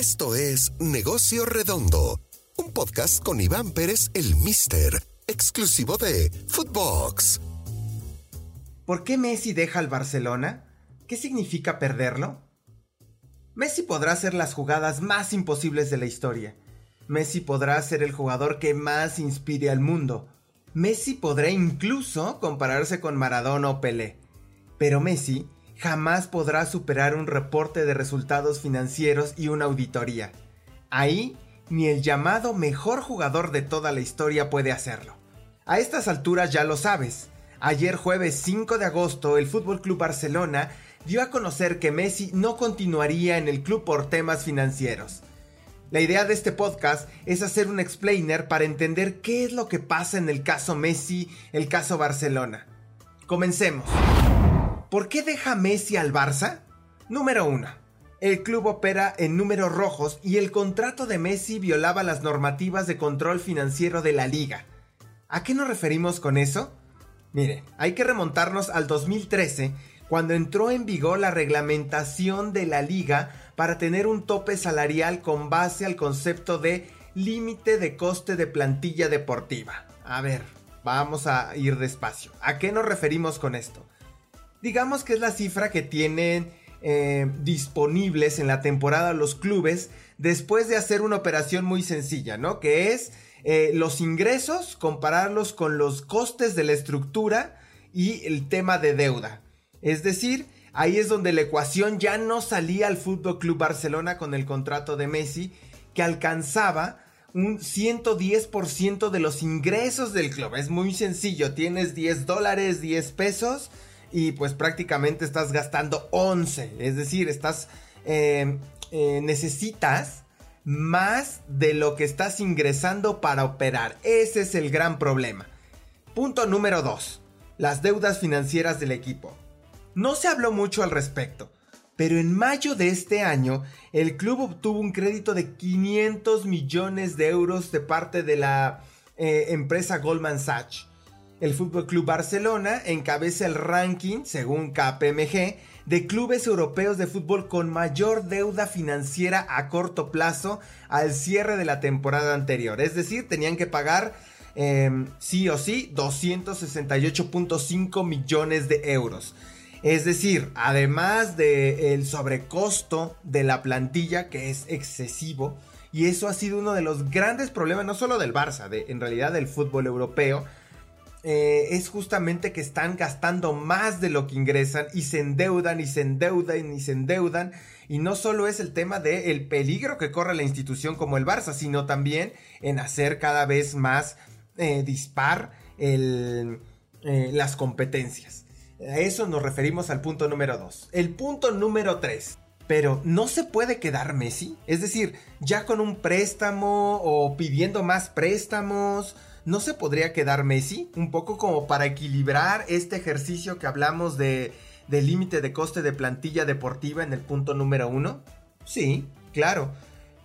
Esto es Negocio Redondo, un podcast con Iván Pérez, el Mister, exclusivo de Footbox. ¿Por qué Messi deja al Barcelona? ¿Qué significa perderlo? Messi podrá hacer las jugadas más imposibles de la historia. Messi podrá ser el jugador que más inspire al mundo. Messi podrá incluso compararse con Maradona o Pelé. Pero Messi jamás podrá superar un reporte de resultados financieros y una auditoría. Ahí, ni el llamado mejor jugador de toda la historia puede hacerlo. A estas alturas ya lo sabes. Ayer jueves 5 de agosto el Fútbol Club Barcelona dio a conocer que Messi no continuaría en el club por temas financieros. La idea de este podcast es hacer un explainer para entender qué es lo que pasa en el caso Messi, el caso Barcelona. Comencemos. ¿Por qué deja Messi al Barça? Número 1. El club opera en números rojos y el contrato de Messi violaba las normativas de control financiero de la liga. ¿A qué nos referimos con eso? Mire, hay que remontarnos al 2013, cuando entró en vigor la reglamentación de la liga para tener un tope salarial con base al concepto de límite de coste de plantilla deportiva. A ver, vamos a ir despacio. ¿A qué nos referimos con esto? Digamos que es la cifra que tienen eh, disponibles en la temporada los clubes después de hacer una operación muy sencilla, ¿no? Que es eh, los ingresos, compararlos con los costes de la estructura y el tema de deuda. Es decir, ahí es donde la ecuación ya no salía al Fútbol Club Barcelona con el contrato de Messi, que alcanzaba un 110% de los ingresos del club. Es muy sencillo, tienes 10 dólares, 10 pesos y pues prácticamente estás gastando 11. Es decir, estás... Eh, eh, necesitas más de lo que estás ingresando para operar. Ese es el gran problema. Punto número 2. Las deudas financieras del equipo. No se habló mucho al respecto, pero en mayo de este año el club obtuvo un crédito de 500 millones de euros de parte de la eh, empresa Goldman Sachs. El Fútbol Club Barcelona encabeza el ranking, según KPMG, de clubes europeos de fútbol con mayor deuda financiera a corto plazo al cierre de la temporada anterior. Es decir, tenían que pagar em, sí o sí 268.5 millones de euros. Es decir, además del sobrecosto de la plantilla, que es excesivo, y eso ha sido uno de los grandes problemas, no solo del Barça, de, en realidad del fútbol europeo, eh, es justamente que están gastando más de lo que ingresan y se endeudan y se endeudan y se endeudan. Y no solo es el tema del el peligro que corre la institución como el Barça, sino también en hacer cada vez más eh, dispar eh, las competencias. A eso nos referimos al punto número 2. El punto número 3. Pero ¿no se puede quedar Messi? Es decir, ya con un préstamo o pidiendo más préstamos ¿no se podría quedar Messi? Un poco como para equilibrar este ejercicio que hablamos de, límite de coste de plantilla deportiva en el punto número uno. Sí, claro.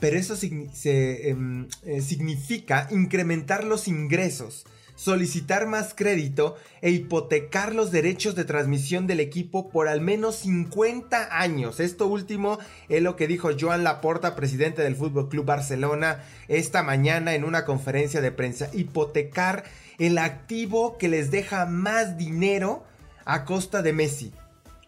Pero eso em, eh, significa incrementar los ingresos solicitar más crédito e hipotecar los derechos de transmisión del equipo por al menos 50 años. Esto último es lo que dijo Joan Laporta, presidente del Fútbol Club Barcelona, esta mañana en una conferencia de prensa. Hipotecar el activo que les deja más dinero a costa de Messi.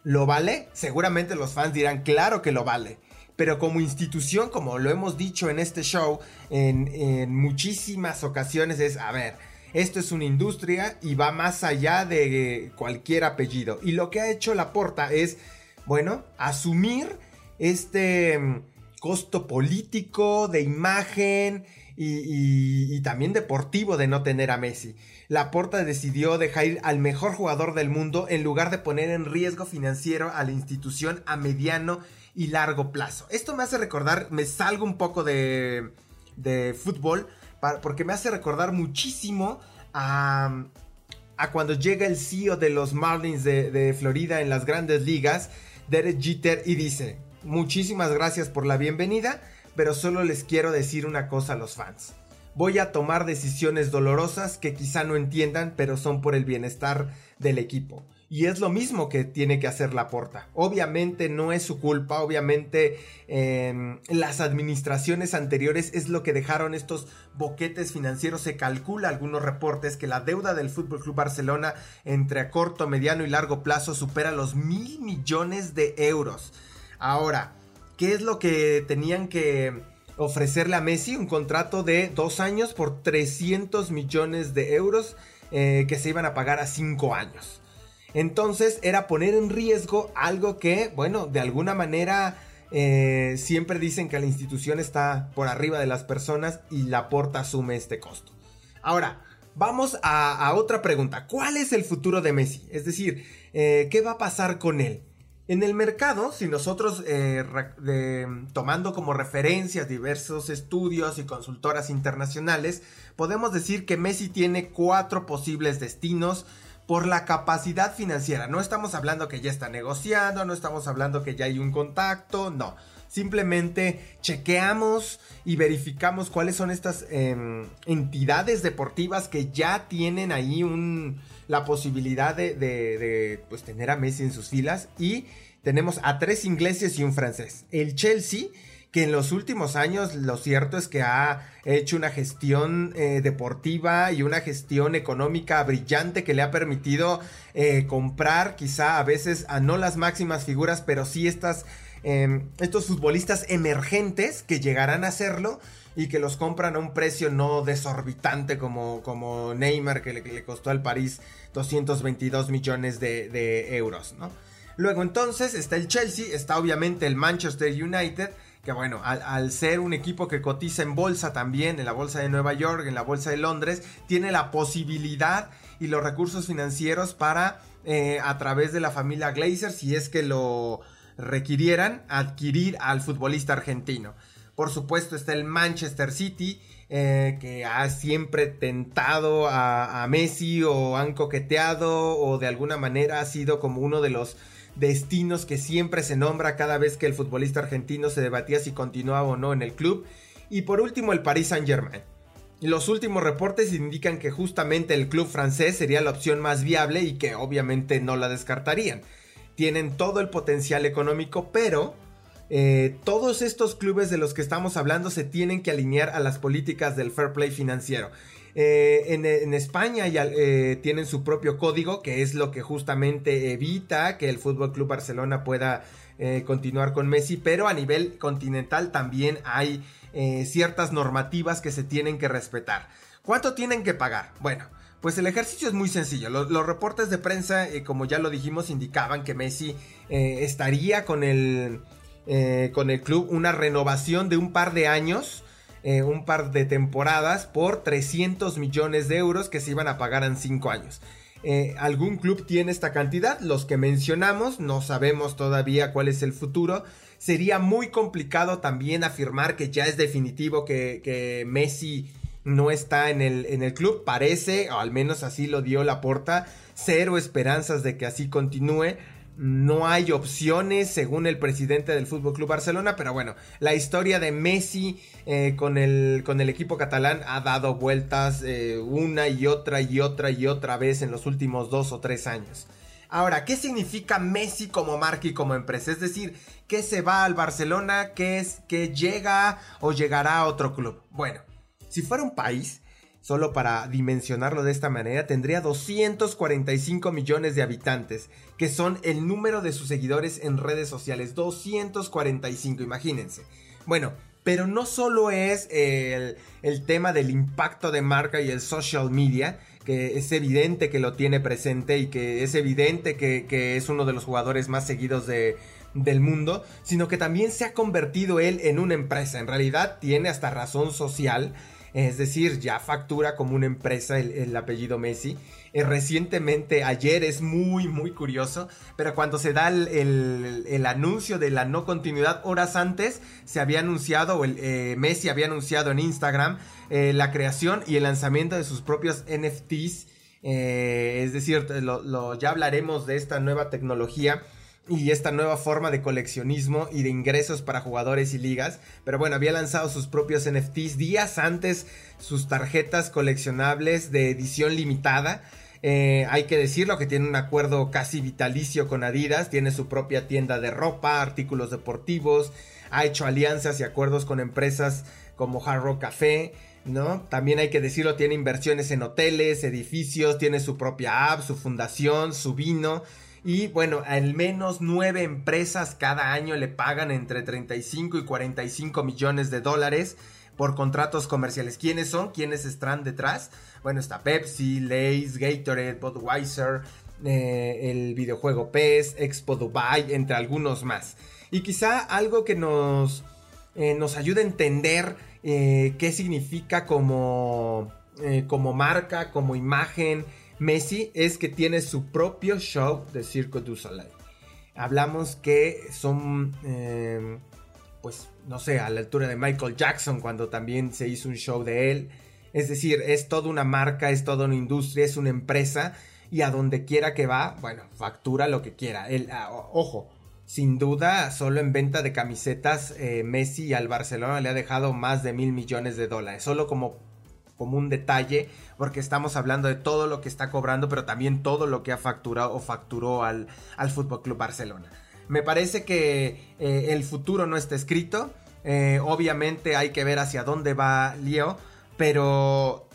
¿Lo vale? Seguramente los fans dirán, claro que lo vale pero como institución, como lo hemos dicho en este show en, en, muchísimas ocasiones, es, a ver, esto es una industria y va más allá de cualquier apellido. Y lo que ha hecho Laporta es, bueno, asumir este mm, costo político, de imagen y, también deportivo de no tener a Messi. Laporta decidió dejar ir al mejor jugador del mundo en lugar de poner en riesgo financiero a la institución a mediano y largo plazo. Esto me hace recordar, me salgo un poco de, de fútbol, porque me hace recordar muchísimo a, cuando llega el CEO de los Marlins de, Florida en las grandes ligas, Derek Jeter, y dice, muchísimas gracias por la bienvenida, pero solo les quiero decir una cosa a los fans. Voy a tomar decisiones dolorosas que quizá no entiendan, pero son por el bienestar del equipo. Y es lo mismo que tiene que hacer la porta. Obviamente no es su culpa, obviamente em, las administraciones anteriores es lo que dejaron estos boquetes financieros. Se calcula algunos reportes que la deuda del Fútbol Club Barcelona entre a corto, mediano y largo plazo supera los mil millones de euros. Ahora, ¿qué es lo que tenían que ofrecerle a Messi? Un contrato de dos años por 300 millones de euros eh, que se iban a pagar a cinco años. Entonces era poner en riesgo algo que, bueno, de alguna manera eh, siempre dicen que la institución está por arriba de las personas y la porta asume este costo. Ahora, vamos a, otra pregunta. ¿Cuál es el futuro de Messi? Es decir, eh, ¿qué va a pasar con él? En el mercado, si nosotros eh, tomando como referencias diversos estudios y consultoras internacionales, podemos decir que Messi tiene cuatro posibles destinos por la capacidad financiera. No estamos hablando que ya está negociando, no estamos hablando que ya hay un contacto, no. Simplemente chequeamos y verificamos cuáles son estas em, entidades deportivas que ya tienen ahí un, la posibilidad de, pues, tener a Messi en sus filas. Y tenemos a tres ingleses y un francés. El Chelsea que en los últimos años lo cierto es que ha hecho una gestión eh, deportiva y una gestión económica brillante que le ha permitido eh, comprar quizá a veces a no las máximas figuras, pero sí estas, em, estos futbolistas emergentes que llegarán a hacerlo y que los compran a un precio no desorbitante como, como Neymar que le, costó al París 222 millones de, de euros, ¿no? Luego entonces está el Chelsea, está obviamente el Manchester United, que bueno, al, ser un equipo que cotiza en bolsa también, en la bolsa de Nueva York, en la bolsa de Londres, tiene la posibilidad y los recursos financieros para, eh, a través de la familia Glazer, si es que lo requirieran, adquirir al futbolista argentino. Por supuesto está el Manchester City, eh, que ha siempre tentado a, a Messi o han coqueteado o de alguna manera ha sido como uno de los destinos que siempre se nombra cada vez que el futbolista argentino se debatía si continuaba o no en el club. Y por último el Paris Saint Germain. Los últimos reportes indican que justamente el club francés sería la opción más viable y que obviamente no la descartarían. Tienen todo el potencial económico, pero eh, todos estos clubes de los que estamos hablando se tienen que alinear a las políticas del fair play financiero. Eh, en, España ya eh, tienen su propio código, que es lo que justamente evita que el Fútbol Club Barcelona pueda eh, continuar con Messi, pero a nivel continental también hay ciertas normativas que se tienen que respetar. ¿Cuánto tienen que pagar? Bueno. Pues el ejercicio es muy sencillo. Los, reportes de prensa, como ya lo dijimos, indicaban que Messi estaría con el, con el club una renovación de un par de años eh, un par de temporadas por 300 millones de euros que se iban a pagar en 5 años. Eh, algún club tiene esta cantidad, los que mencionamos, no sabemos todavía cuál es el futuro. Sería muy complicado también afirmar que ya es definitivo que, Messi no está en el, en el club. Parece, o al menos así lo dio la porta, cero esperanzas de que así continúe no hay opciones según el presidente del Fútbol Club Barcelona, pero bueno, la historia de Messi eh, con, el, con, el, equipo catalán ha dado vueltas eh, una y otra y otra y otra vez en los últimos dos o tres años. Ahora, ¿qué significa Messi como marca y como empresa? Es decir, ¿qué se va al Barcelona? ¿Qué es que llega o llegará a otro club? Bueno, si fuera un país, solo para dimensionarlo de esta manera, tendría 245 millones de habitantes, que son el número de sus seguidores en redes sociales. 245, imagínense. Bueno, pero no solo es el, tema del impacto de marca y el social media, que es evidente que lo tiene presente y que es evidente que, es uno de los jugadores más seguidos del mundo, sino que también se ha convertido él en una empresa. En realidad tiene hasta razón social es decir, ya factura como una empresa el, apellido Messi. Eh, recientemente, ayer es muy, muy curioso, pero cuando se da el, anuncio de la no continuidad, horas antes se había anunciado, o el, eh, Messi había anunciado en Instagram eh, la creación y el lanzamiento de sus propios NFTs. es decir, ya hablaremos de esta nueva tecnología y esta nueva forma de coleccionismo y de ingresos para jugadores y ligas. Pero bueno, había lanzado sus propios NFTs días antes, sus tarjetas coleccionables de edición limitada. Eh, hay que decirlo que tiene un acuerdo casi vitalicio con Adidas, tiene su propia tienda de ropa, artículos deportivos, ha hecho alianzas y acuerdos con empresas como Hard Rock Café, ¿no? También hay que decirlo, tiene inversiones en hoteles, edificios, tiene su propia app, su fundación, su vino. Y bueno, al menos nueve empresas cada año le pagan entre 35 y 45 millones de dólares por contratos comerciales. ¿Quiénes son? ¿Quiénes están detrás? Bueno, está Pepsi, Lay's, Gatorade, Budweiser, eh, el videojuego PES, Expo Dubai, entre algunos más. Y quizá algo que nos, eh, nos ayude a entender eh, qué significa como, como marca, como imagen, Messi es que tiene su propio show de Circo du Soleil. Hablamos que son, em, pues, no sé, a la altura de Michael Jackson cuando también se hizo un show de él. Es decir, es toda una marca, es toda una industria, es una empresa y a donde quiera que va, bueno, factura lo que quiera. El, ojo, sin duda, solo en venta de camisetas, eh, Messi al Barcelona le ha dejado más de mil millones de dólares. Solo como como un detalle, porque estamos hablando de todo lo que está cobrando, pero también todo lo que ha facturado o facturó al, al Fútbol Club Barcelona. Me parece que eh, el futuro no está escrito. Eh, obviamente hay que ver hacia dónde va Leo, pero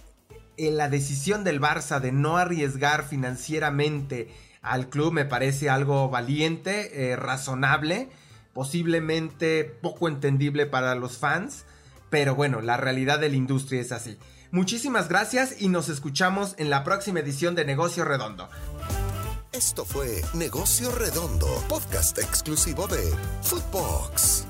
en la decisión del Barça de no arriesgar financieramente al club me parece algo valiente, eh, razonable, posiblemente poco entendible para los fans, pero bueno, la realidad de la industria es así. Muchísimas gracias y nos escuchamos en la próxima edición de Negocio Redondo. Esto fue Negocio Redondo, podcast exclusivo de Footbox.